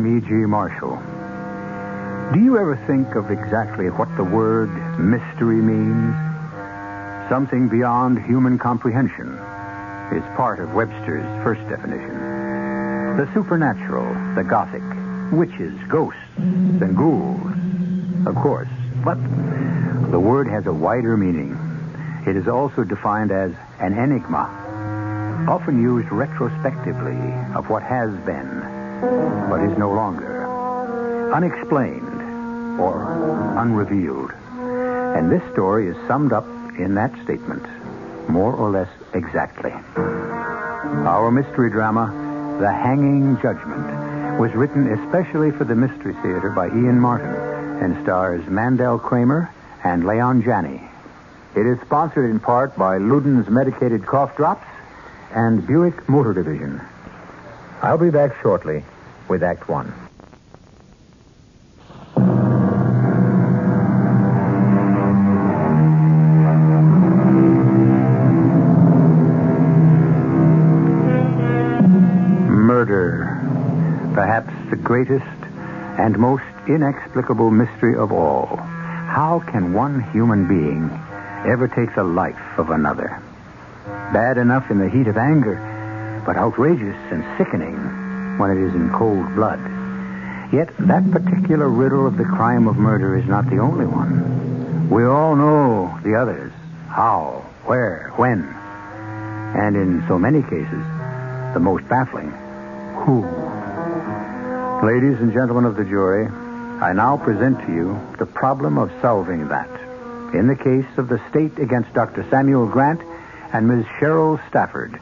I'm E.G. Marshall. Do you ever think of exactly what the word mystery means? Something beyond human comprehension is part of Webster's first definition. The supernatural, the gothic, witches, ghosts, and ghouls. Of course. But the word has a wider meaning. It is also defined as an enigma often used retrospectively of what has been, but is no longer, unexplained or unrevealed. And this story is summed up in that statement, more or less exactly. Our mystery drama, The Hanging Judgment, was written especially for the Mystery Theater by Ian Martin and stars Mandel Kramer and Leon Janney. It is sponsored in part by Luden's Medicated Cough Drops and Buick Motor Division. I'll be back shortly with Act One. Murder. Perhaps the greatest and most inexplicable mystery of all. How can one human being ever take the life of another? Bad enough in the heat of anger, but outrageous and sickening when it is in cold blood. Yet that particular riddle of the crime of murder is not the only one. We all know the others. How, where, when. And in so many cases, the most baffling, who. Ladies and gentlemen of the jury, I now present to you the problem of solving that. In the case of the state against Dr. Samuel Grant and Ms. Cheryl Stafford.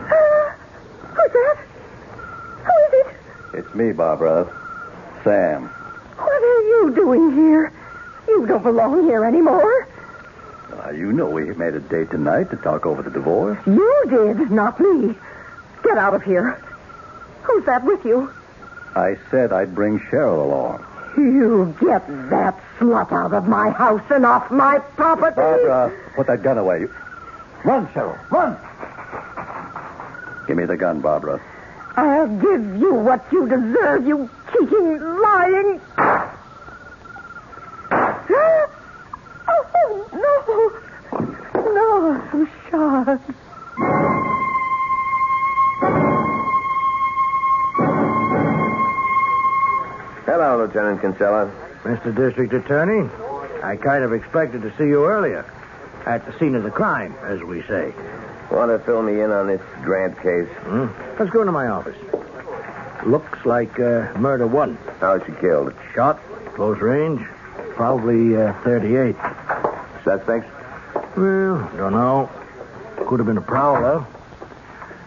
Who's that? Who is it? It's me, Barbara. Sam. What are you doing here? You don't belong here anymore. Uh, you know we made a date tonight to talk over the divorce. You did, not me. Get out of here. Who's that with you? I said I'd bring Cheryl along. You get that slut out of my house and off my property. Barbara, put that gun away. Run, Cheryl, run! Give me the gun, Barbara. I'll give you what you deserve, you cheating, lying. Oh, oh, no. No, I'm. Hello, Lieutenant Kinsella. Mr. District Attorney, I kind of expected to see you earlier. At the scene of the crime, as we say. Want to fill me in on this Grant case? Hmm? Let's go into my office. Looks like uh, murder one. How's she killed? Shot, close range, probably uh, 38. Suspects? Well, don't know. Could have been a prowler.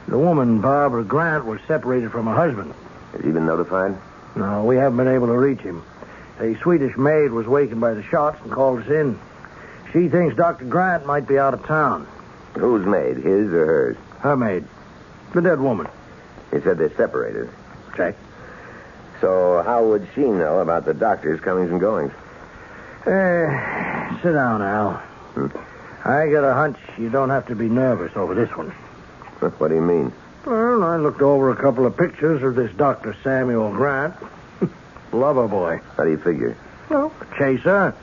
The woman, Barbara Grant, was separated from her husband. Has he been notified? No, we haven't been able to reach him. A Swedish maid was wakened by the shots and called us in. She thinks Dr. Grant might be out of town. Who's maid, his or hers? Her maid. The dead woman. He said they're separated. Check. So how would she know about the doctor's comings and goings? Eh, sit down, Al. Hmm? I got a hunch you don't have to be nervous over this one. What do you mean? Well, I looked over a couple of pictures of this Dr. Samuel Grant. Lover boy. How do you figure? Well, chaser.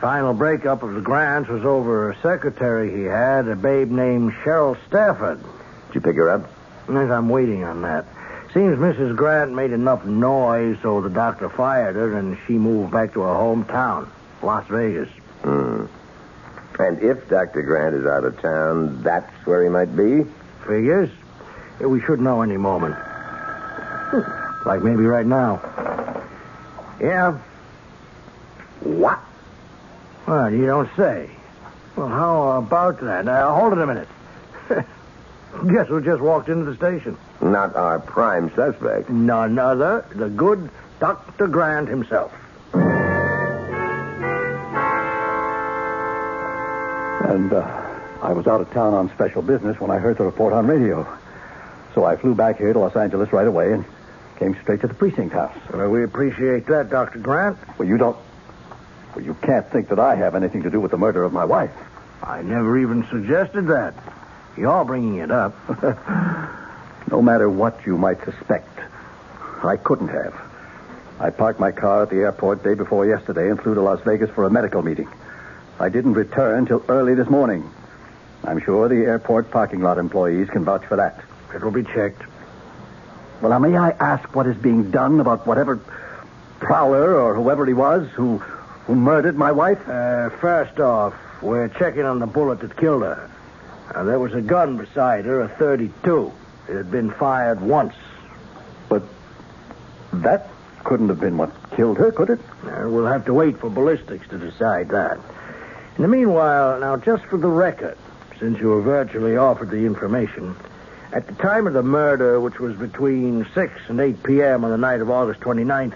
Final breakup of the Grants was over a secretary he had, a babe named Cheryl Stafford. Did you pick her up? Yes, I'm waiting on that. Seems Mrs. Grant made enough noise so the doctor fired her and she moved back to her hometown, Las Vegas. Hmm. And if Dr. Grant is out of town, that's where he might be? Figures. We should know any moment. Like maybe right now. Yeah. What? Well, you don't say. Well, how about that? Now, hold it a minute. Guess who just walked into the station? Not our prime suspect. None other, the good Dr. Grant himself. And uh, I was out of town on special business when I heard the report on radio. So I flew back here to Los Angeles right away and came straight to the precinct house. Well, we appreciate that, Dr. Grant. Well, you don't. Well, you can't think that I have anything to do with the murder of my wife. I never even suggested that. You're bringing it up. No matter what you might suspect, I couldn't have. I parked my car at the airport day before yesterday and flew to Las Vegas for a medical meeting. I didn't return till early this morning. I'm sure the airport parking lot employees can vouch for that. It'll be checked. Well, now, may I ask what is being done about whatever prowler or whoever he was who, who murdered my wife? Uh, first off, we're checking on the bullet that killed her. Now, there was a gun beside her, a 32. It had been fired once. But that couldn't have been what killed her, could it? Uh, we'll have to wait for ballistics to decide that. In the meanwhile, now, just for the record, since you were virtually offered the information, at the time of the murder, which was between 6 and 8 p.m. on the night of August 29th,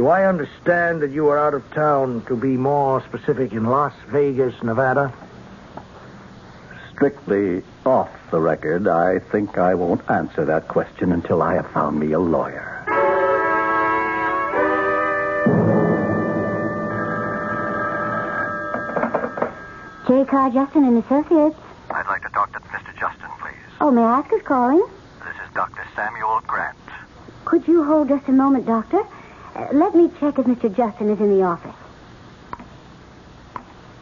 do I understand that you are out of town, to be more specific, in Las Vegas, Nevada? Strictly off the record, I think I won't answer that question until I have found me a lawyer. J. Carr Justin and Associates. I'd like to talk to Mr. Justin, please. Oh, may I ask who's calling? This is Dr. Samuel Grant. Could you hold just a moment, Doctor? Uh, let me check if Mr. Justin is in the office.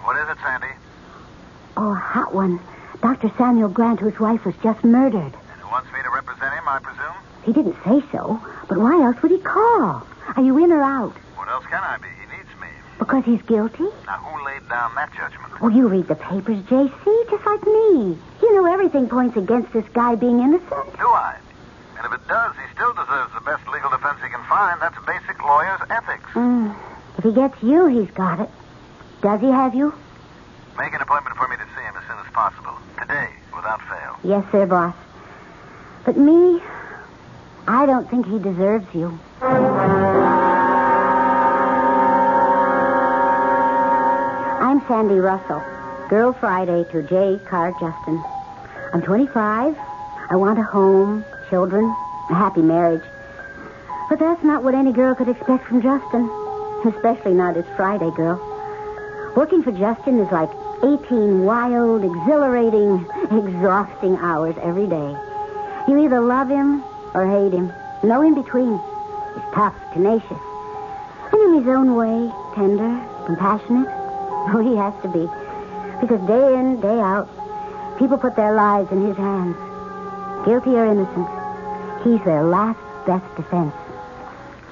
What is it, Sandy? Oh, a hot one. Dr. Samuel Grant, whose wife was just murdered. And who wants me to represent him, I presume? He didn't say so, but why else would he call? Are you in or out? What else can I be? He needs me. Because he's guilty? Now, who laid down that judgment? Oh, you read the papers, J.C., just like me. You know everything points against this guy being innocent. Do I? And if it does, he still deserves the best legal defense he can find. That's basic lawyer's ethics. Mm. If he gets you, he's got it. Does he have you? Make an appointment for me to see him as soon as possible. Today, without fail. Yes, sir, boss. But me, I don't think he deserves you. I'm Sandy Russell, Girl Friday to J. Carr Justin. I'm 25. I want a home, children, a happy marriage. But that's not what any girl could expect from Justin, especially not his Friday girl. Working for Justin is like 18 wild, exhilarating, exhausting hours every day. You either love him or hate him. No in between. He's tough, tenacious. And in his own way, tender, compassionate. Oh, he has to be. Because day in, day out, people put their lives in his hands. Guilty or innocent, he's their last best defense.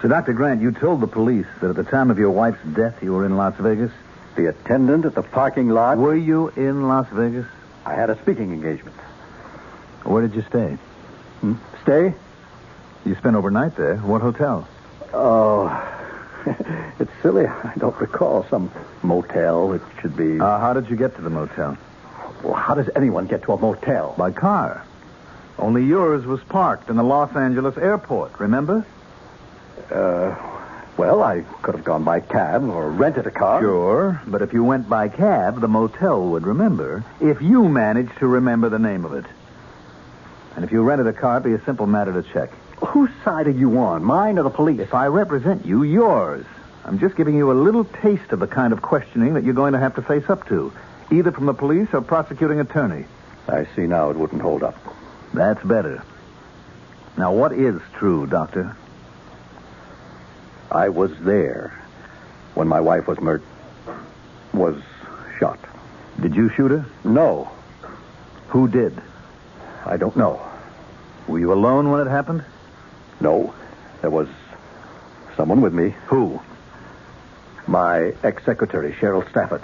So, Dr. Grant, you told the police that at the time of your wife's death you were in Las Vegas? The attendant at the parking lot. Were you in Las Vegas? I had a speaking engagement. Where did you stay? Hmm? Stay? You spent overnight there. What hotel? Oh, it's silly. I don't recall. Some motel. It should be. Uh, how did you get to the motel? well, how does anyone get to a motel? By car. Only yours was parked in the Los Angeles airport, remember? Uh, well, I could have gone by cab or rented a car. Sure, but if you went by cab, the motel would remember if you managed to remember the name of it. And if you rented a car, it'd be a simple matter to check. Whose side are you on, mine or the police? If I represent you, yours. I'm just giving you a little taste of the kind of questioning that you're going to have to face up to, either from the police or prosecuting attorney. I see now it wouldn't hold up. That's better. Now, what is true, Doctor? I was there when my wife was murdered. Was shot. Did you shoot her? No, Who did? I don't know. Were you alone when it happened? No, there was someone with me. Who? My ex-secretary, Cheryl Stafford.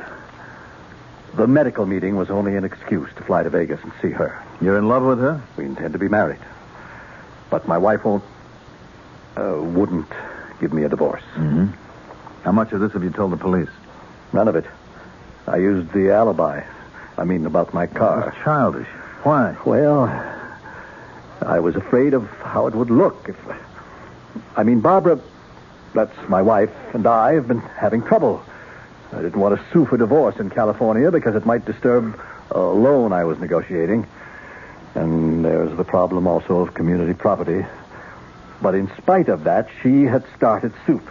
The medical meeting was only an excuse to fly to Vegas and see her. You're in love with her? We intend to be married. But my wife won't, uh, wouldn't give me a divorce. Mm-hmm. How much of this have you told the police? None of it. I used the alibi. I mean, about my car. That's childish. Why? Well, I was afraid of how it would look if. I mean, Barbara, that's my wife, and I have been having trouble. I didn't want to sue for divorce in California because it might disturb a loan I was negotiating. And there's the problem also of community property. But in spite of that, she had started suit.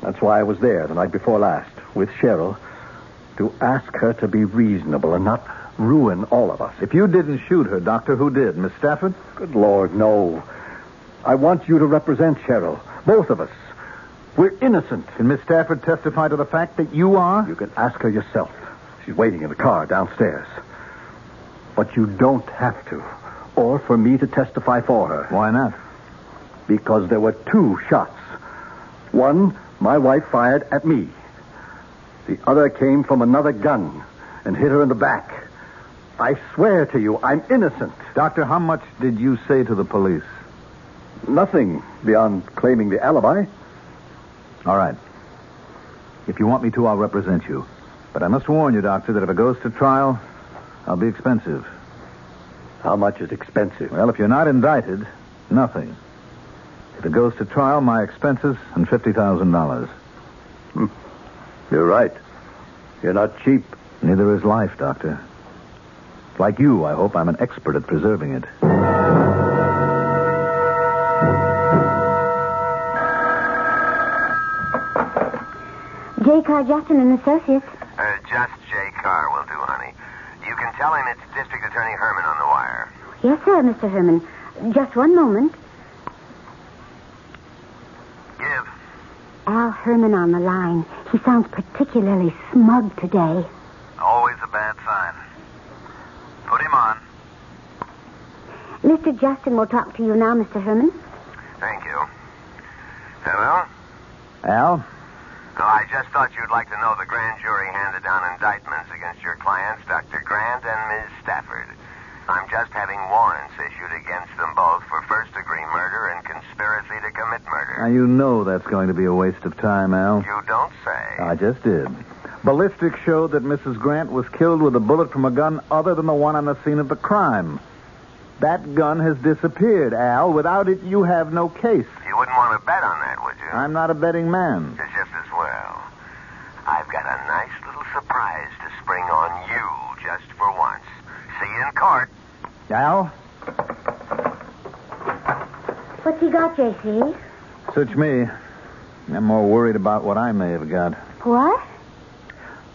That's why I was there the night before last with Cheryl to ask her to be reasonable and not ruin all of us. If you didn't shoot her, Doctor, who did? Miss Stafford? Good Lord, no. I want you to represent Cheryl. Both of us. We're innocent. Can Miss Stafford testify to the fact that you are? You can ask her yourself. She's waiting in the car downstairs. But you don't have to. Or for me to testify for her. Why not? Because there were two shots. One, my wife fired at me. The other came from another gun and hit her in the back. I swear to you, I'm innocent. Doctor, how much did you say to the police? Nothing beyond claiming the alibi. All right. If you want me to, I'll represent you. But I must warn you, Doctor, that if it goes to trial, I'll be expensive. How much is expensive? Well, if you're not indicted, nothing. If it goes to trial, my expenses and $50,000. Hmm. You're right. You're not cheap. Neither is life, Doctor. Like you, I hope I'm an expert at preserving it. J. Carr Justin and Associates. Uh, just J. Carr will do, honey. You can tell him it's District Attorney Herman on the wire. Yes, sir, Mr. Herman. Just one moment. Give. Al Herman on the line. He sounds particularly smug today. Always a bad sign. Put him on. Mr. Justin will talk to you now, Mr. Herman. Thank you. Hello? Al? Oh, I just thought you'd like to know the grand jury handed down indictments against your clients, Dr. Grant and Ms. Stafford. I'm just having warrants issued against them both for first degree murder and conspiracy to commit murder. Now, you know that's going to be a waste of time, Al. You don't say. I just did. Ballistics showed that Mrs. Grant was killed with a bullet from a gun other than the one on the scene of the crime. That gun has disappeared, Al. Without it, you have no case. You wouldn't want to bet on that, would you? I'm not a betting man. It's just as well. I've got a nice little surprise to spring on you just for once. See you in court. Al? What's he got, J.C.? Such me. I'm more worried about what I may have got. What?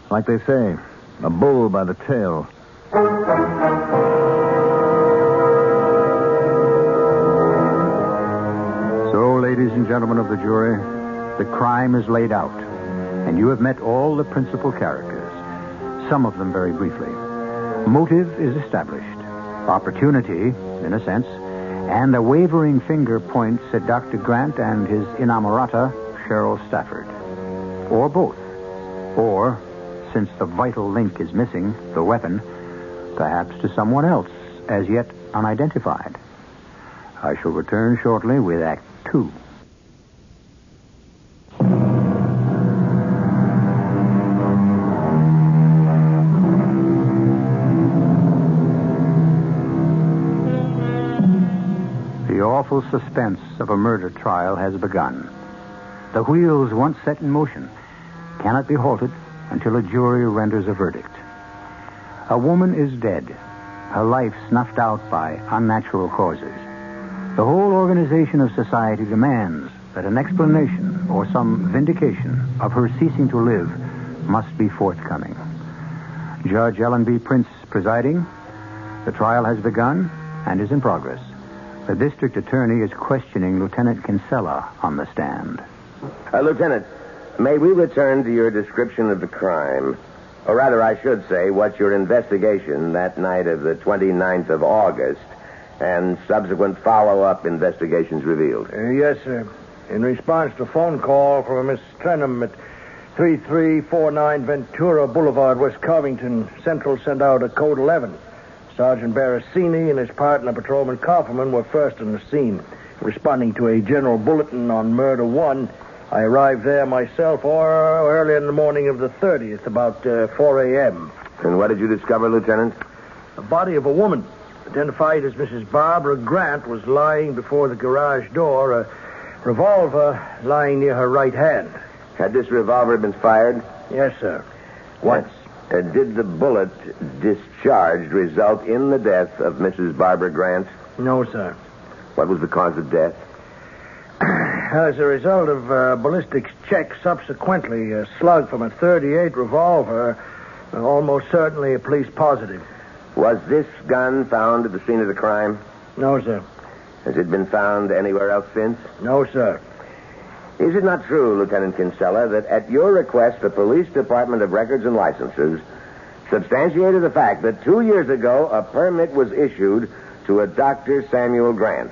Like they say, a bull by the tail. So, ladies and gentlemen of the jury, the crime is laid out, and you have met all the principal characters, some of them very briefly. Motive is established, opportunity, in a sense, and a wavering finger points at Dr. Grant and his inamorata, Cheryl Stafford. Or both. Or, since the vital link is missing, the weapon, perhaps to someone else, as yet unidentified. I shall return shortly with Act Two. Suspense of a murder trial has begun. The wheels, once set in motion, cannot be halted until a jury renders a verdict. A woman is dead, her life snuffed out by unnatural causes. The whole organization of society demands that an explanation or some vindication of her ceasing to live must be forthcoming. Judge Ellen B. Prince presiding. The trial has begun and is in progress. The district attorney is questioning Lieutenant Kinsella on the stand. Uh, Lieutenant, may we return to your description of the crime? Or rather, I should say, what your investigation that night of the 29th of August and subsequent follow-up investigations revealed. Uh, yes, sir. In response to a phone call from a Miss Trenham at 3349 Ventura Boulevard, West Covington, Central sent out a code 11. Sergeant Barasini and his partner, Patrolman Kaufman, were first on the scene, responding to a general bulletin on Murder 1 I arrived there myself or early in the morning of the 30th, about uh, 4 a.m. And what did you discover, Lieutenant? The body of a woman, identified as Mrs. Barbara Grant, was lying before the garage door, a revolver lying near her right hand. Had this revolver been fired? Yes, sir. Once. Uh, did the bullet discharged result in the death of Mrs. Barbara Grant? No, sir. What was the cause of death? As a result of uh, ballistics check subsequently, a slug from a 38 revolver, uh, almost certainly a police positive. Was this gun found at the scene of the crime? No, sir. Has it been found anywhere else since? No, sir. Is it not true, Lieutenant Kinsella, that at your request, the Police Department of Records and Licenses substantiated the fact that two years ago a permit was issued to a Dr. Samuel Grant?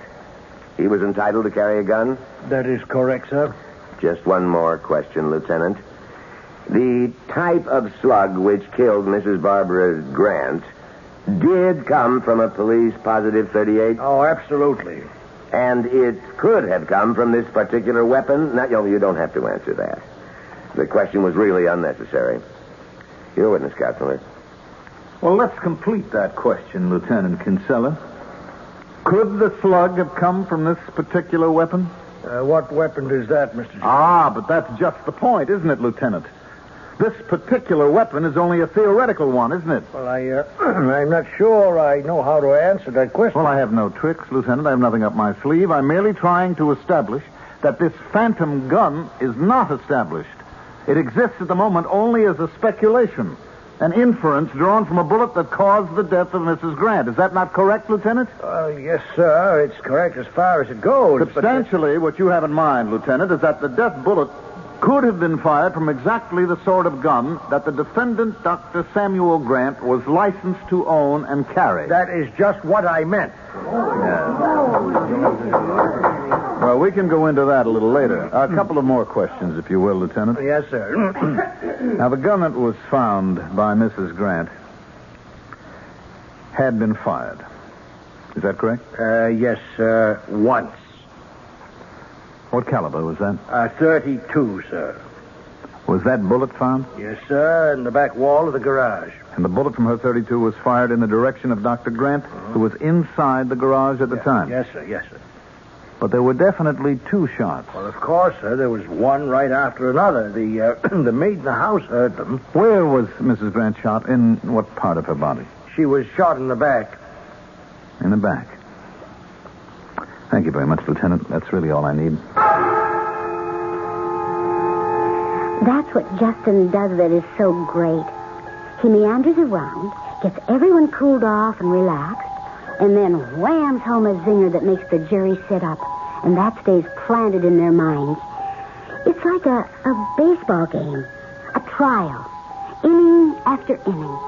He was entitled to carry a gun? That is correct, sir. Just one more question, Lieutenant. The type of slug which killed Mrs. Barbara Grant did come from a police positive 38? Oh, absolutely. And it could have come from this particular weapon? No, you you don't have to answer that. The question was really unnecessary. Your witness, Counselor. Well, let's complete that question, Lieutenant Kinsella. Could the slug have come from this particular weapon? Uh, what weapon is that, Mr. J- Ah, but that's just the point, isn't it, Lieutenant? This particular weapon is only a theoretical one, isn't it? Well, I, uh, I'm not sure I know how to answer that question. Well, I have no tricks, Lieutenant. I have nothing up my sleeve. I'm merely trying to establish that this phantom gun is not established. It exists at the moment only as a speculation, an inference drawn from a bullet that caused the death of Mrs. Grant. Is that not correct, Lieutenant? Uh, yes, sir. It's correct as far as it goes. but- Substantially, what you have in mind, Lieutenant, is that the death bullet could have been fired from exactly the sort of gun that the defendant, Dr. Samuel Grant, was licensed to own and carry. that is just what I meant. Well, we can go into that a little later. A couple of more questions, if you will, Lieutenant. Yes, sir. Now, the gun that was found by Mrs. Grant had been fired. Is that correct? uh, yes, sir. Once. What caliber was that? Uh, 32, sir. Was that bullet found? Yes, sir. In the back wall of the garage. And the bullet from her 32 was fired in the direction of Dr. Grant, who was inside the garage at the time. Yes, sir. Yes, sir. But there were definitely two shots. Well, of course, sir. There was one right after another. The uh, the maid in the house heard them. Where was Mrs. Grant shot? In what part of her body? She was shot in the back. In the back. Thank you very much, Lieutenant. That's really all I need. What Justin does that is so great. He meanders around, gets everyone cooled off and relaxed, and then whams home a zinger that makes the jury sit up, and that stays planted in their minds. It's like a, a baseball game, a trial, inning after inning.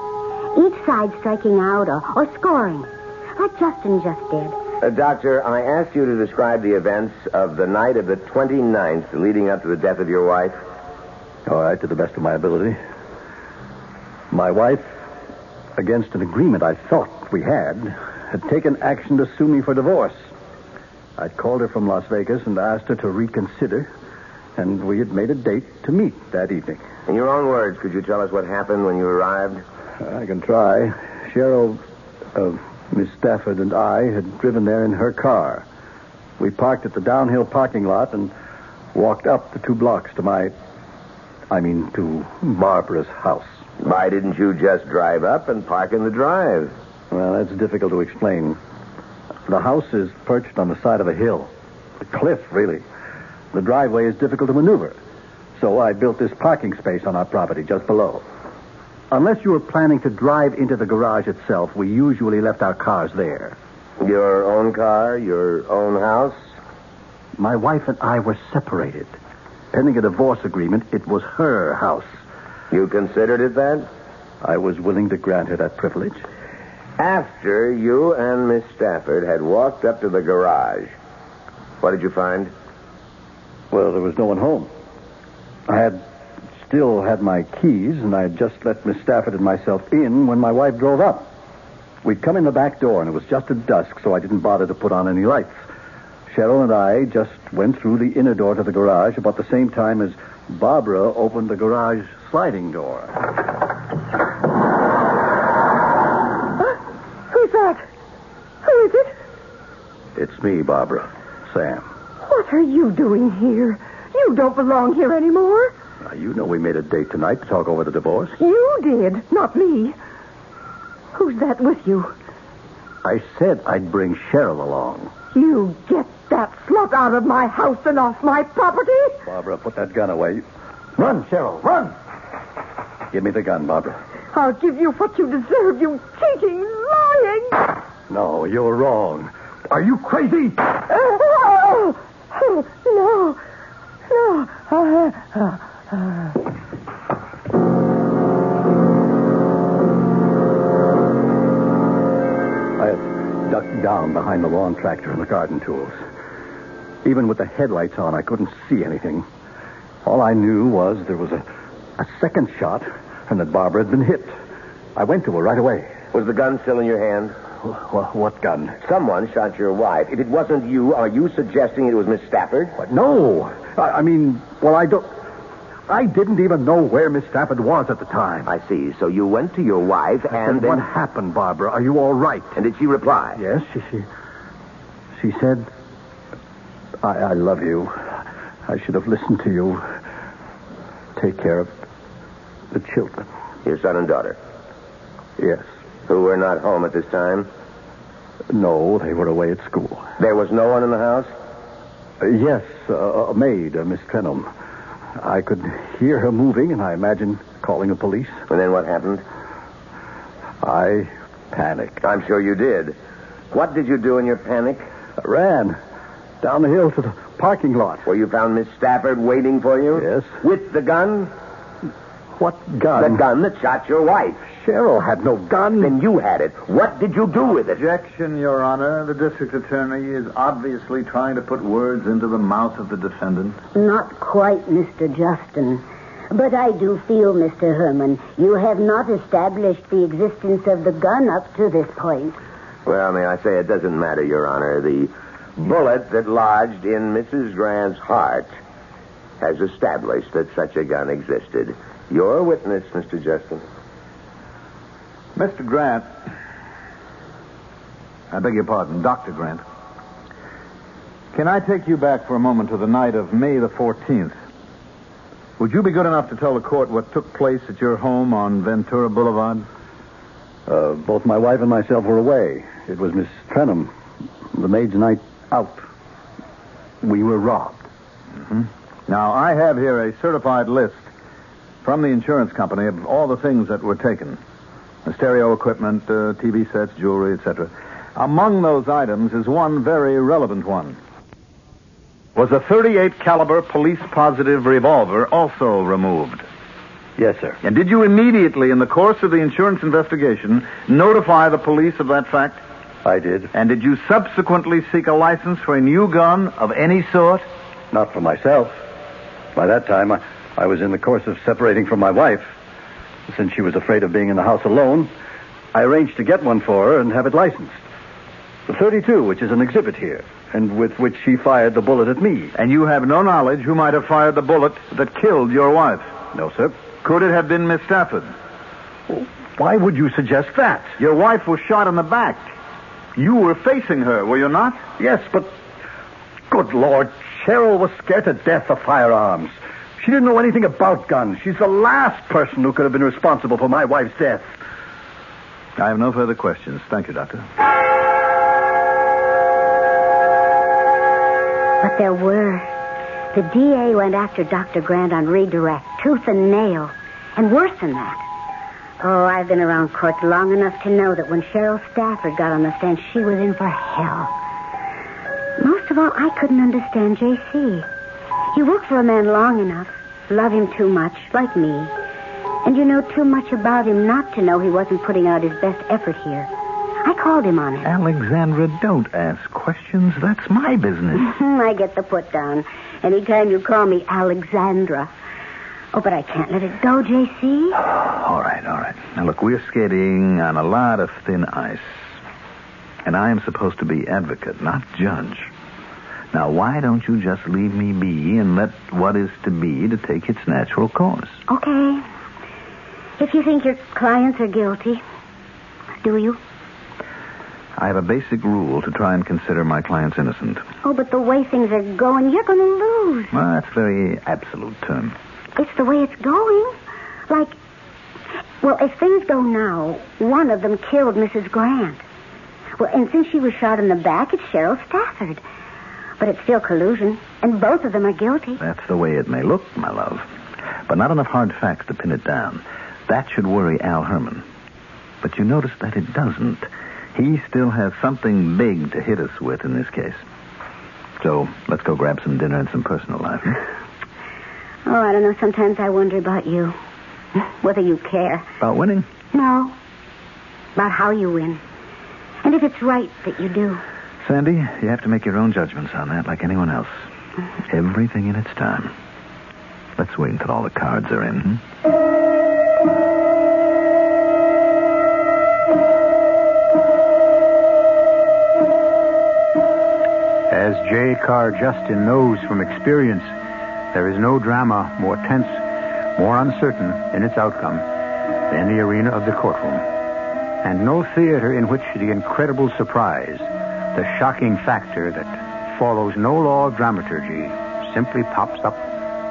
Each side striking out or, or scoring, like Justin just did. Uh, doctor, I asked you to describe the events of the night of the 29th leading up to the death of your wife. All right, to the best of my ability. My wife, against an agreement I thought we had, had taken action to sue me for divorce. I'd called her from Las Vegas and asked her to reconsider, and we had made a date to meet that evening. In your own words, could you tell us what happened when you arrived? I can try. Cheryl, uh, Miss Stafford, and I had driven there in her car. We parked at the downhill parking lot and walked up the two blocks to my. I mean, to Barbara's house. Why didn't you just drive up and park in the drive? Well, that's difficult to explain. The house is perched on the side of a hill, a cliff, really. The driveway is difficult to maneuver. So I built this parking space on our property just below. Unless you were planning to drive into the garage itself, we usually left our cars there. Your own car, your own house? My wife and I were separated. Pending a divorce agreement, it was her house. You considered it that? I was willing to grant her that privilege. After you and Miss Stafford had walked up to the garage, what did you find? Well, there was no one home. I had still had my keys, and I had just let Miss Stafford and myself in when my wife drove up. We'd come in the back door, and it was just at dusk, so I didn't bother to put on any lights. Cheryl and I just went through the inner door to the garage about the same time as Barbara opened the garage sliding door. Huh? Who's that? Who is it? It's me, Barbara. Sam. What are you doing here? You don't belong here anymore. Now, you know we made a date tonight to talk over the divorce. You did, not me. Who's that with you? I said I'd bring Cheryl along. You get that slut out of my house and off my property? Barbara, put that gun away. Run, Cheryl, run! Give me the gun, Barbara. I'll give you what you deserve, you cheating, lying. No, you're wrong. Are you crazy? Oh, no, no. Uh, uh, uh. Ducked down behind the lawn tractor and the garden tools. Even with the headlights on, I couldn't see anything. All I knew was there was a, a second shot and that Barbara had been hit. I went to her right away. Was the gun still in your hand? What, what gun? Someone shot your wife. If it wasn't you, are you suggesting it was Miss Stafford? What? No. I, I mean, well, I don't. I didn't even know where Miss Stafford was at the time. I see. So you went to your wife and then... what happened, Barbara? Are you all right? And did she reply? Yes, she she, she said, I, "I love you. I should have listened to you. Take care of the children." Your son and daughter, Yes. who were not home at this time. No, they were away at school. There was no one in the house? Uh, yes, uh, a maid, uh, Miss Trenholm. I could hear her moving, and I imagined calling the police. And then what happened? I panicked. I'm sure you did. What did you do in your panic? I ran down the hill to the parking lot. Where you found Miss Stafford waiting for you? Yes. With the gun? What gun? The gun that shot your wife. Cheryl had no gun. Then you had it. What did you do with it? Objection, Your Honor. The district attorney is obviously trying to put words into the mouth of the defendant. Not quite, Mr. Justin. But I do feel, Mr. Herman, you have not established the existence of the gun up to this point. Well, may I say, it doesn't matter, Your Honor. The bullet that lodged in Mrs. Grant's heart has established that such a gun existed. You're witness, Mr. Justin. Mr. Grant. I beg your pardon, Dr. Grant. Can I take you back for a moment to the night of May the 14th? Would you be good enough to tell the court what took place at your home on Ventura Boulevard? Uh, both my wife and myself were away. It was Miss Trenholm, the maid's night out. We were robbed. Now, I have here a certified list from the insurance company of all the things that were taken stereo equipment, uh, TV sets, jewelry, etc. Among those items is one very relevant one. Was a 38 caliber police positive revolver also removed? Yes, sir. And did you immediately, in the course of the insurance investigation, notify the police of that fact? I did. And did you subsequently seek a license for a new gun of any sort? Not for myself. By that time, I, I was in the course of separating from my wife. Since she was afraid of being in the house alone, I arranged to get one for her and have it licensed. The 32, which is an exhibit here, and with which she fired the bullet at me. And you have no knowledge who might have fired the bullet that killed your wife? No, sir. Could it have been Miss Stafford? Why would you suggest that? Your wife was shot in the back. You were facing her, were you not? Yes, but. Good Lord, Cheryl was scared to death of firearms. She didn't know anything about guns. She's the last person who could have been responsible for my wife's death. I have no further questions. Thank you, Doctor. But there were. The DA went after Dr. Grant on redirect, tooth and nail. And worse than that. Oh, I've been around courts long enough to know that when Cheryl Stafford got on the stand, she was in for hell. Most of all, I couldn't understand J.C. You work for a man long enough, love him too much, like me, and you know too much about him not to know he wasn't putting out his best effort here. I called him on it. Alexandra, don't ask questions. That's my business. I get the put down. Anytime you call me Alexandra. Oh, but I can't let it go, J.C. all right, all right. Now, look, we're skating on a lot of thin ice. And I am supposed to be advocate, not judge. Now, why don't you just leave me be and let what is to be to take its natural course? Okay. If you think your clients are guilty, do you? I have a basic rule to try and consider my clients innocent. Oh, but the way things are going, you're going to lose. Well, that's a very absolute term. It's the way it's going. Like, well, if things go now, one of them killed Mrs. Grant. Well, and since she was shot in the back, it's Cheryl Stafford. But it's still collusion, and both of them are guilty. That's the way it may look, my love. But not enough hard facts to pin it down. That should worry Al Herman. But you notice that it doesn't. He still has something big to hit us with in this case. So let's go grab some dinner and some personal life. hmm? Oh, I don't know. Sometimes I wonder about you. Whether you care. About winning? No. About how you win. And if it's right that you do. Sandy, you have to make your own judgments on that like anyone else. Everything in its time. Let's wait until all the cards are in. hmm? As J. Carr Justin knows from experience, there is no drama more tense, more uncertain in its outcome than the arena of the courtroom. And no theater in which the incredible surprise, the shocking factor that follows no law of dramaturgy, simply pops up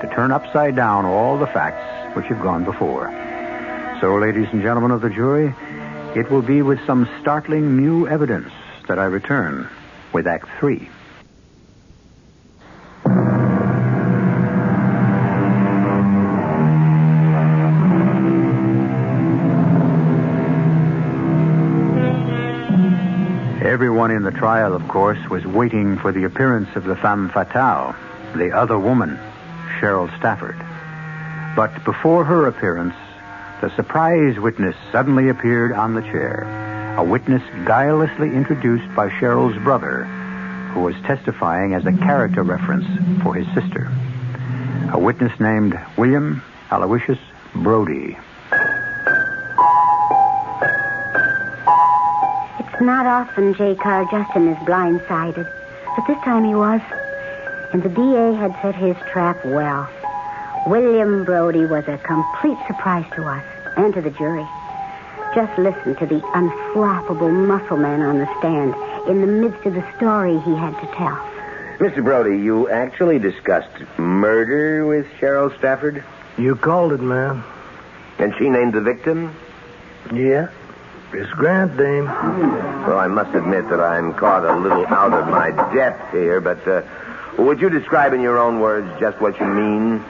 to turn upside down all the facts which have gone before. So, ladies and gentlemen of the jury, it will be with some startling new evidence that I return with Act Three. The trial, of course, was waiting for the appearance of the femme fatale, the other woman, Cheryl Stafford. But before her appearance, the surprise witness suddenly appeared on the chair. A witness guilelessly introduced by Cheryl's brother, who was testifying as a character reference for his sister. A witness named William Aloysius Brody. Not often J. Carr Justin is blindsided, but this time he was. And the DA had set his trap well. William Brody was a complete surprise to us and to the jury. Just listen to the unflappable muscle man on the stand in the midst of the story he had to tell. Mr. Brody, you actually discussed murder with Cheryl Stafford? You called it, man. And she named the victim? Yeah. Miss Grant, dame. Well, I must admit that I'm caught a little out of my depth here, but uh, would you describe in your own words just what you mean?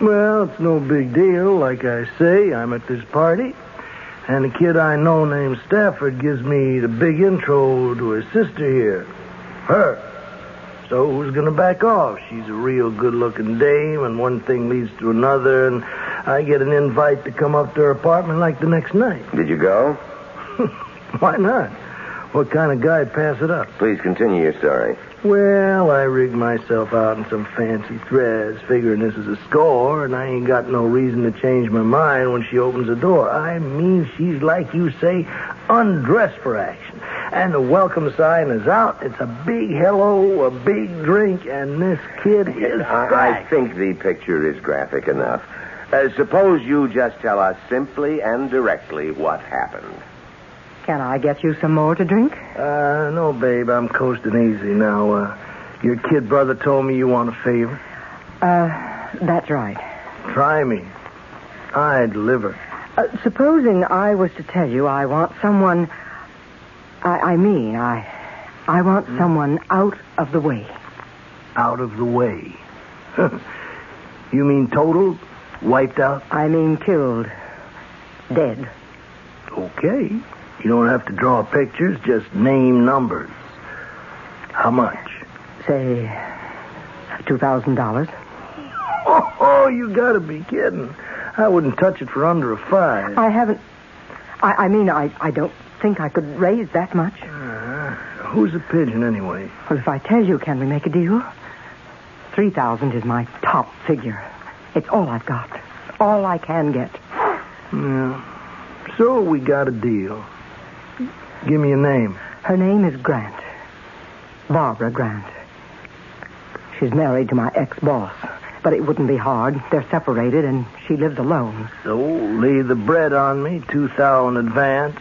Well, it's no big deal. Like I say, I'm at this party, and a kid I know named Stafford gives me the big intro to his sister here. Her. So who's going to back off? She's a real good-looking dame, and one thing leads to another, and I get an invite to come up to her apartment like the next night. Did you go? Why not? What kind of guy'd pass it up? Please continue your story. Well, I rigged myself out in some fancy threads, figuring this is a score, and I ain't got no reason to change my mind when she opens the door. I mean, she's like you say, undressed for action. And the welcome sign is out. It's a big hello, a big drink, and this kid is I, I think the picture is graphic enough. Uh, suppose you just tell us simply and directly what happened. Can I get you some more to drink? Uh, no, babe, I'm coasting easy now. Uh, your kid brother told me you want a favor. Uh, that's right. Try me. I deliver. Uh, supposing I was to tell you I want someone. I, I mean, I. I want someone out of the way. Out of the way. you mean total? Wiped out? I mean, killed. Dead. Okay. You don't have to draw pictures, just name numbers. How much? Say, $2,000. Oh, oh, you gotta be kidding. I wouldn't touch it for under a five. I haven't. I, I mean, I, I don't think I could raise that much. Uh, who's a pigeon anyway? Well, if I tell you, can we make a deal? 3000 is my top figure. It's all I've got. All I can get. Yeah. So we got a deal. Give me a name. Her name is Grant. Barbara Grant. She's married to my ex-boss. But it wouldn't be hard. They're separated, and she lives alone. So lay the bread on me, two thousand advance,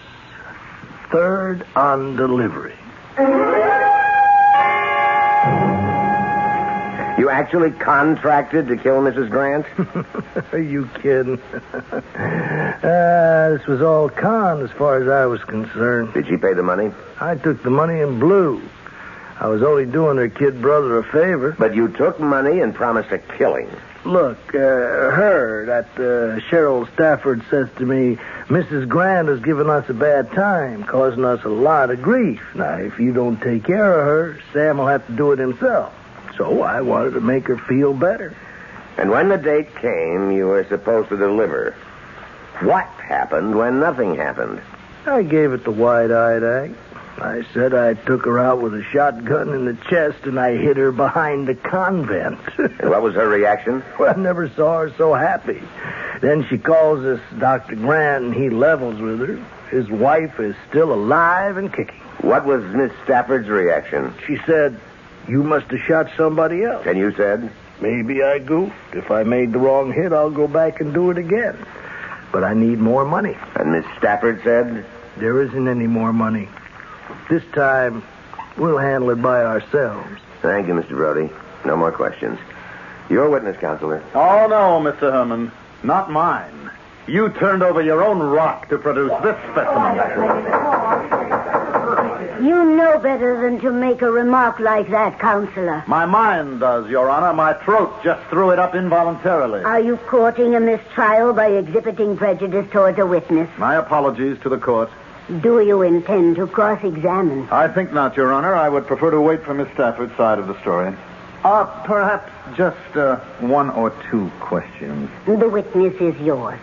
third on delivery. Actually contracted to kill Mrs. Grant? Are you kidding? Ah, this was all con as far as I was concerned. Did she pay the money? I took the money and blew. I was only doing her kid brother a favor. But you took money and promised a killing. Look, uh, her, that uh, Cheryl Stafford says to me, Mrs. Grant has given us a bad time, causing us a lot of grief. Now, if you don't take care of her, Sam will have to do it himself. So I wanted to make her feel better. And when the date came, you were supposed to deliver. What happened when nothing happened? I gave it the wide-eyed act. I said I took her out with a shotgun in the chest and I hid her behind the convent. And what was her reaction? well, I never saw her so happy. Then she calls us Dr. Grant and he levels with her. His wife is still alive and kicking. What was Miss Stafford's reaction? She said, You must have shot somebody else. And you said? Maybe I goofed. If I made the wrong hit, I'll go back and do it again. But I need more money. And Miss Stafford said? There isn't any more money. This time, we'll handle it by ourselves. Thank you, Mr. Brody. No more questions. Your witness, counselor. Oh, no, Mr. Herman. Not mine. You turned over your own rock to produce this specimen. You know better than to make a remark like that, Counselor. My mind does, Your Honor. My throat just threw it up involuntarily. Are you courting a mistrial by exhibiting prejudice towards a witness? My apologies to the court. Do you intend to cross-examine? I think not, Your Honor. I would prefer to wait for Miss Stafford's side of the story. Uh, perhaps just uh, one or two questions. The witness is yours.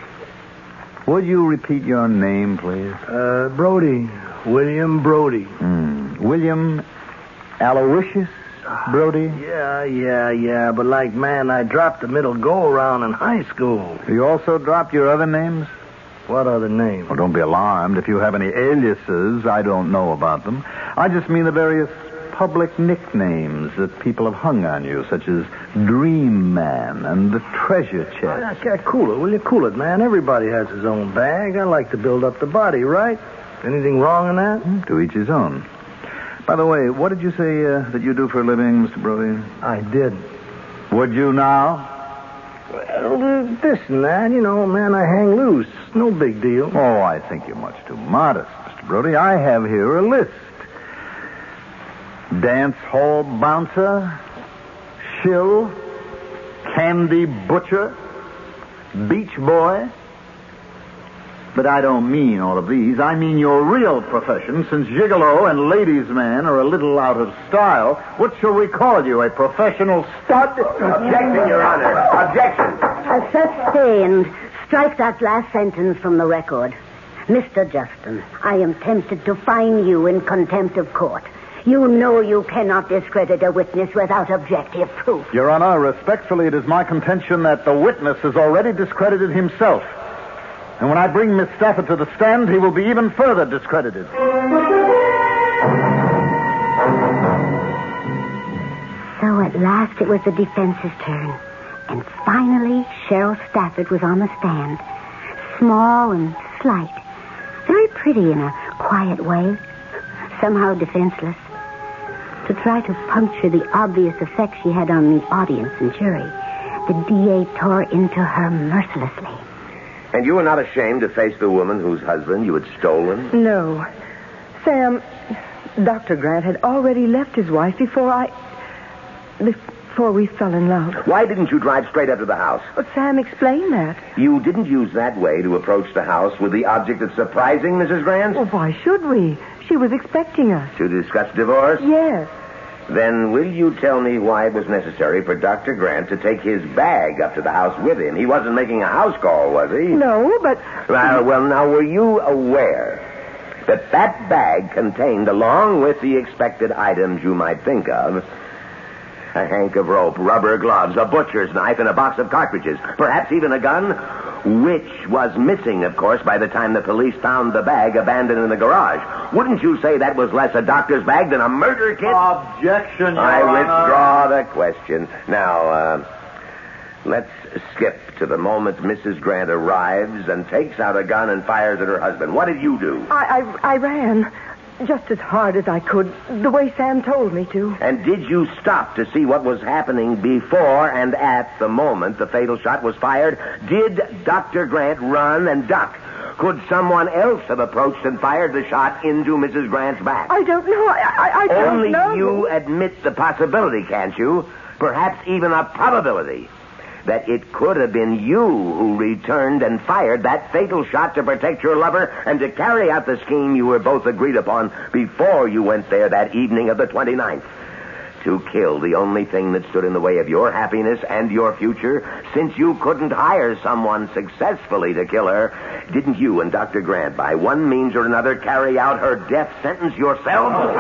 Would you repeat your name, please? Uh, Brody. William Brody. Hmm. William Aloysius Brody? Yeah, yeah, yeah. But like, man, I dropped the middle go-around in high school. You also dropped your other names? What other name? Well, don't be alarmed. If you have any aliases, I don't know about them. I just mean the various public nicknames that people have hung on you, such as Dream Man and the Treasure Chest. Yeah, yeah, cool it, will you? Cool it, man. Everybody has his own bag. I like to build up the body, right? Anything wrong in that? To each his own. By the way, what did you say uh, that you do for a living, Mr. Brody? I did. Would you now? Well, uh, this and that, you know, man, I hang loose. No big deal. Oh, I think you're much too modest, Mr. Brody. I have here a list. Dance hall bouncer, shill, candy butcher, beach boy. But I don't mean all of these. I mean your real profession, since gigolo and ladies' man are a little out of style. What shall we call you? A professional stud? Objection, Your Honor. Objection. Uh, sir, stay and strike that last sentence from the record. Mr. Justin, I am tempted to fine you in contempt of court. You know you cannot discredit a witness without objective proof. Your Honor, respectfully, it is my contention that the witness has already discredited himself. And when I bring Miss Stafford to the stand, he will be even further discredited. So at last it was the defense's turn. And finally, Cheryl Stafford was on the stand. Small and slight. Very pretty in a quiet way. Somehow defenseless. To try to puncture the obvious effect she had on the audience and jury, the DA tore into her mercilessly. And you were not ashamed to face the woman whose husband you had stolen? No. Sam, Dr. Grant had already left his wife before I. before we fell in love. Why didn't you drive straight up to the house? But Sam explained that. You didn't use that way to approach the house with the object of surprising Mrs. Grant? Well, why should we? She was expecting us. To discuss divorce? Yes. Then will you tell me why it was necessary for Dr. Grant to take his bag up to the house with him? He wasn't making a house call, was he? No, but. Well, well, now, were you aware that that bag contained, along with the expected items you might think of, a hank of rope, rubber gloves, a butcher's knife, and a box of cartridges, perhaps even a gun? Which was missing, of course, by the time the police found the bag abandoned in the garage. Wouldn't you say that was less a doctor's bag than a murder kit? Objection, Your I Honor. withdraw the question. Now, uh, let's skip to the moment Mrs. Grant arrives and takes out a gun and fires at her husband. What did you do? I, I, I ran just as hard as I could, the way Sam told me to. And did you stop to see what was happening before and at the moment the fatal shot was fired? Did Dr. Grant run and duck? Could someone else have approached and fired the shot into Mrs. Grant's back? I don't know. I, I, I don't Only know. you admit the possibility, can't you? Perhaps even a probability that it could have been you who returned and fired that fatal shot to protect your lover and to carry out the scheme you were both agreed upon before you went there that evening of the 29th. To kill the only thing that stood in the way of your happiness and your future, since you couldn't hire someone successfully to kill her, didn't you and Dr. Grant, by one means or another, carry out her death sentence yourself? Oh,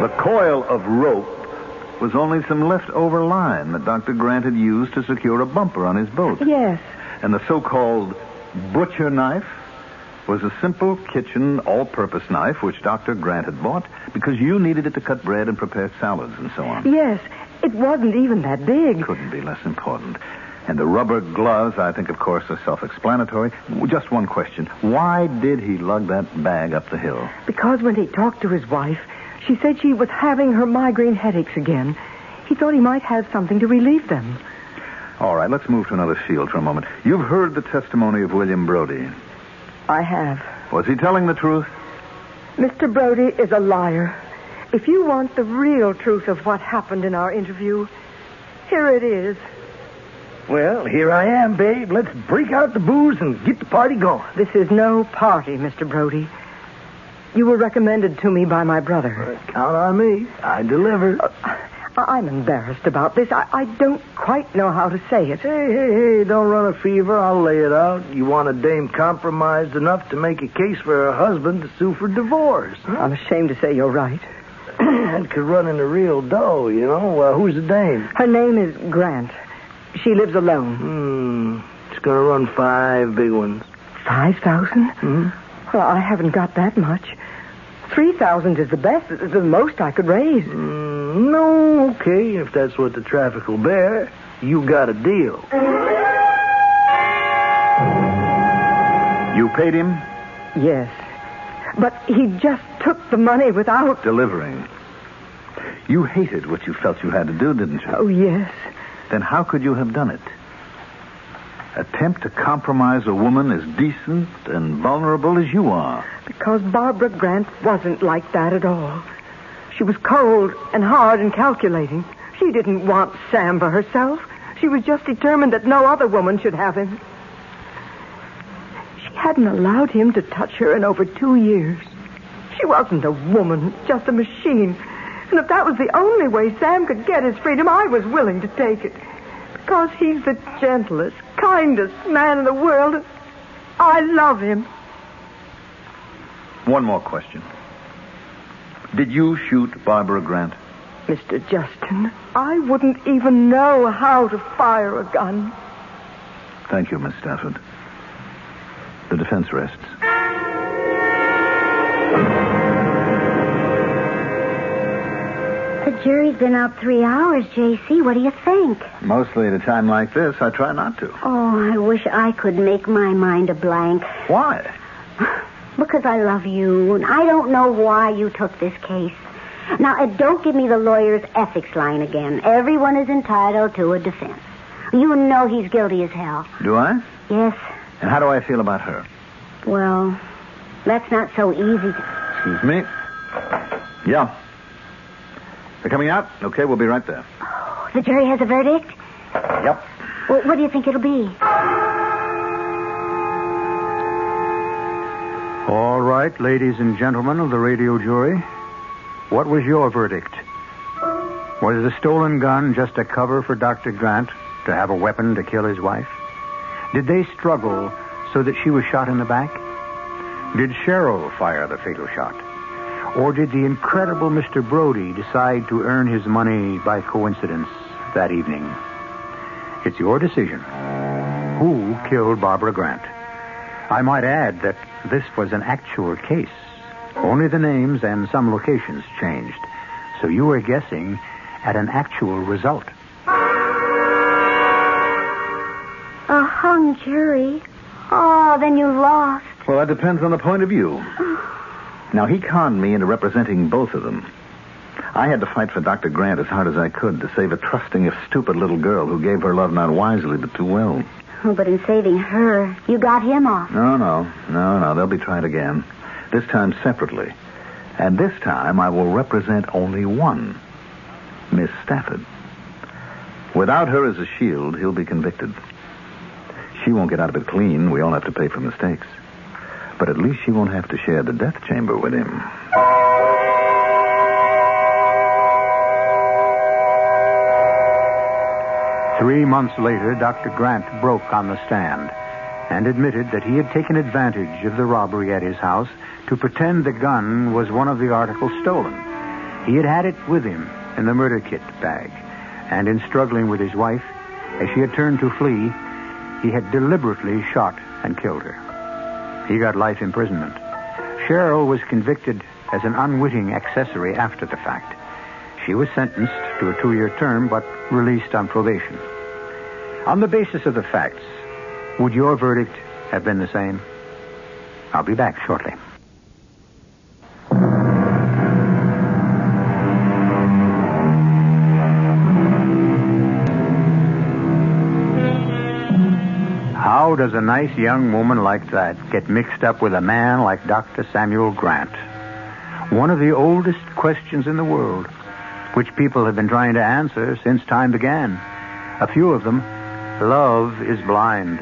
The coil of rope was only some leftover line that Dr. Grant had used to secure a bumper on his boat. Yes. And the so-called butcher knife was a simple kitchen all-purpose knife which Dr. Grant had bought because you needed it to cut bread and prepare salads and so on. Yes. It wasn't even that big. Couldn't be less important. And the rubber gloves, I think, of course, are self-explanatory. Just one question. Why did he lug that bag up the hill? Because when he talked to his wife, she said she was having her migraine headaches again. He thought he might have something to relieve them. All right, let's move to another field for a moment. You've heard the testimony of William Brody. I have. Was he telling the truth? Mr. Brody is a liar. If you want the real truth of what happened in our interview, here it is. Well, here I am, babe. Let's break out the booze and get the party going. This is no party, Mr. Brody. You were recommended to me by my brother. Count on me. I deliver. I- I'm embarrassed about this. I, I don't quite know how to say it. Hey, hey, hey, don't run a fever. I'll lay it out. You want a dame compromised enough to make a case for her husband to sue for divorce. Huh? I'm ashamed to say you're right. that could run into real dough, you know. Uh, who's the dame? Her name is Grant. She lives alone. Hmm. It's going to run five big ones. Five thousand? Hmm? Well, I haven't got that much. Three thousand is the best, the most I could raise. Mm, no, okay. If that's what the traffic will bear, you got a deal. You paid him? Yes. But he just took the money without. Delivering. You hated what you felt you had to do, didn't you? Oh, yes. Then how could you have done it? Attempt to compromise a woman as decent and vulnerable as you are. Because Barbara Grant wasn't like that at all. She was cold and hard and calculating. She didn't want Sam for herself. She was just determined that no other woman should have him. She hadn't allowed him to touch her in over two years. She wasn't a woman, just a machine. And if that was the only way Sam could get his freedom, I was willing to take it. Because he's the gentlest, kindest man in the world. and I love him. One more question. Did you shoot Barbara Grant? Mr. Justin, I wouldn't even know how to fire a gun. Thank you, Miss Stafford. The defense rests. Jury's been out three hours, J.C. What do you think? Mostly at a time like this, I try not to. Oh, I wish I could make my mind a blank. Why? Because I love you, and I don't know why you took this case. Now, don't give me the lawyer's ethics line again. Everyone is entitled to a defense. You know he's guilty as hell. Do I? Yes. And how do I feel about her? Well, that's not so easy. Excuse me. Yeah. They're coming out? Okay, we'll be right there. The jury has a verdict? Yep. Well, what do you think it'll be? All right, ladies and gentlemen of the radio jury, what was your verdict? Was the stolen gun just a cover for Dr. Grant to have a weapon to kill his wife? Did they struggle so that she was shot in the back? Did Cheryl fire the fatal shot? Or did the incredible Mr. Brody decide to earn his money by coincidence that evening. It's your decision. Who killed Barbara Grant? I might add that this was an actual case. Only the names and some locations changed. So you were guessing at an actual result. A hung jury. Oh, then you lost. Well, that depends on the point of view. Oh. Now, he conned me into representing both of them. I had to fight for Dr. Grant as hard as I could to save a trusting, if stupid little girl who gave her love not wisely but too well. Oh, but in saving her, you got him off. No, no, no, no. They'll be tried again. This time separately. And this time I will represent only one Miss Stafford. Without her as a shield, he'll be convicted. She won't get out of it clean. We all have to pay for mistakes. But at least she won't have to share the death chamber with him. Three months later, Dr. Grant broke on the stand and admitted that he had taken advantage of the robbery at his house to pretend the gun was one of the articles stolen. He had had it with him in the murder kit bag, and in struggling with his wife, as she had turned to flee, he had deliberately shot and killed her. He got life imprisonment. Cheryl was convicted as an unwitting accessory after the fact. She was sentenced to a two year term, but released on probation. On the basis of the facts, would your verdict have been the same? I'll be back shortly. Does a nice young woman like that get mixed up with a man like Dr. Samuel Grant? One of the oldest questions in the world, which people have been trying to answer since time began. A few of them, love is blind.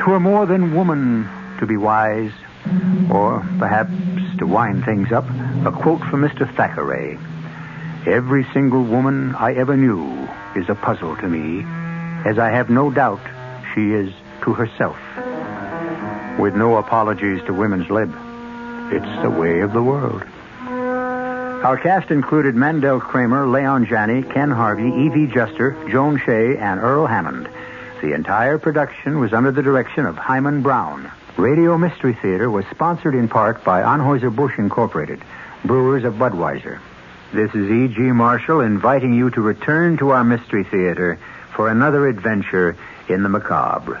Twere more than woman to be wise, or perhaps to wind things up, a quote from Mr. Thackeray. Every single woman I ever knew is a puzzle to me, as I have no doubt she is to herself. With no apologies to women's lib. It's the way of the world. Our cast included Mandel Kramer, Leon Janney, Ken Harvey, Evie Juster, Joan Shay, and Earl Hammond. The entire production was under the direction of Himan Brown. Radio Mystery Theater was sponsored in part by Anheuser-Busch Incorporated, brewers of Budweiser. This is E.G. Marshall inviting you to return to our Mystery Theater for another adventure in the macabre.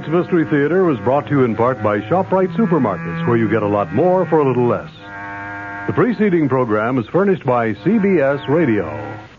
Tonight's Mystery Theater was brought to you in part by ShopRite Supermarkets, where you get a lot more for a little less. The preceding program is furnished by CBS Radio.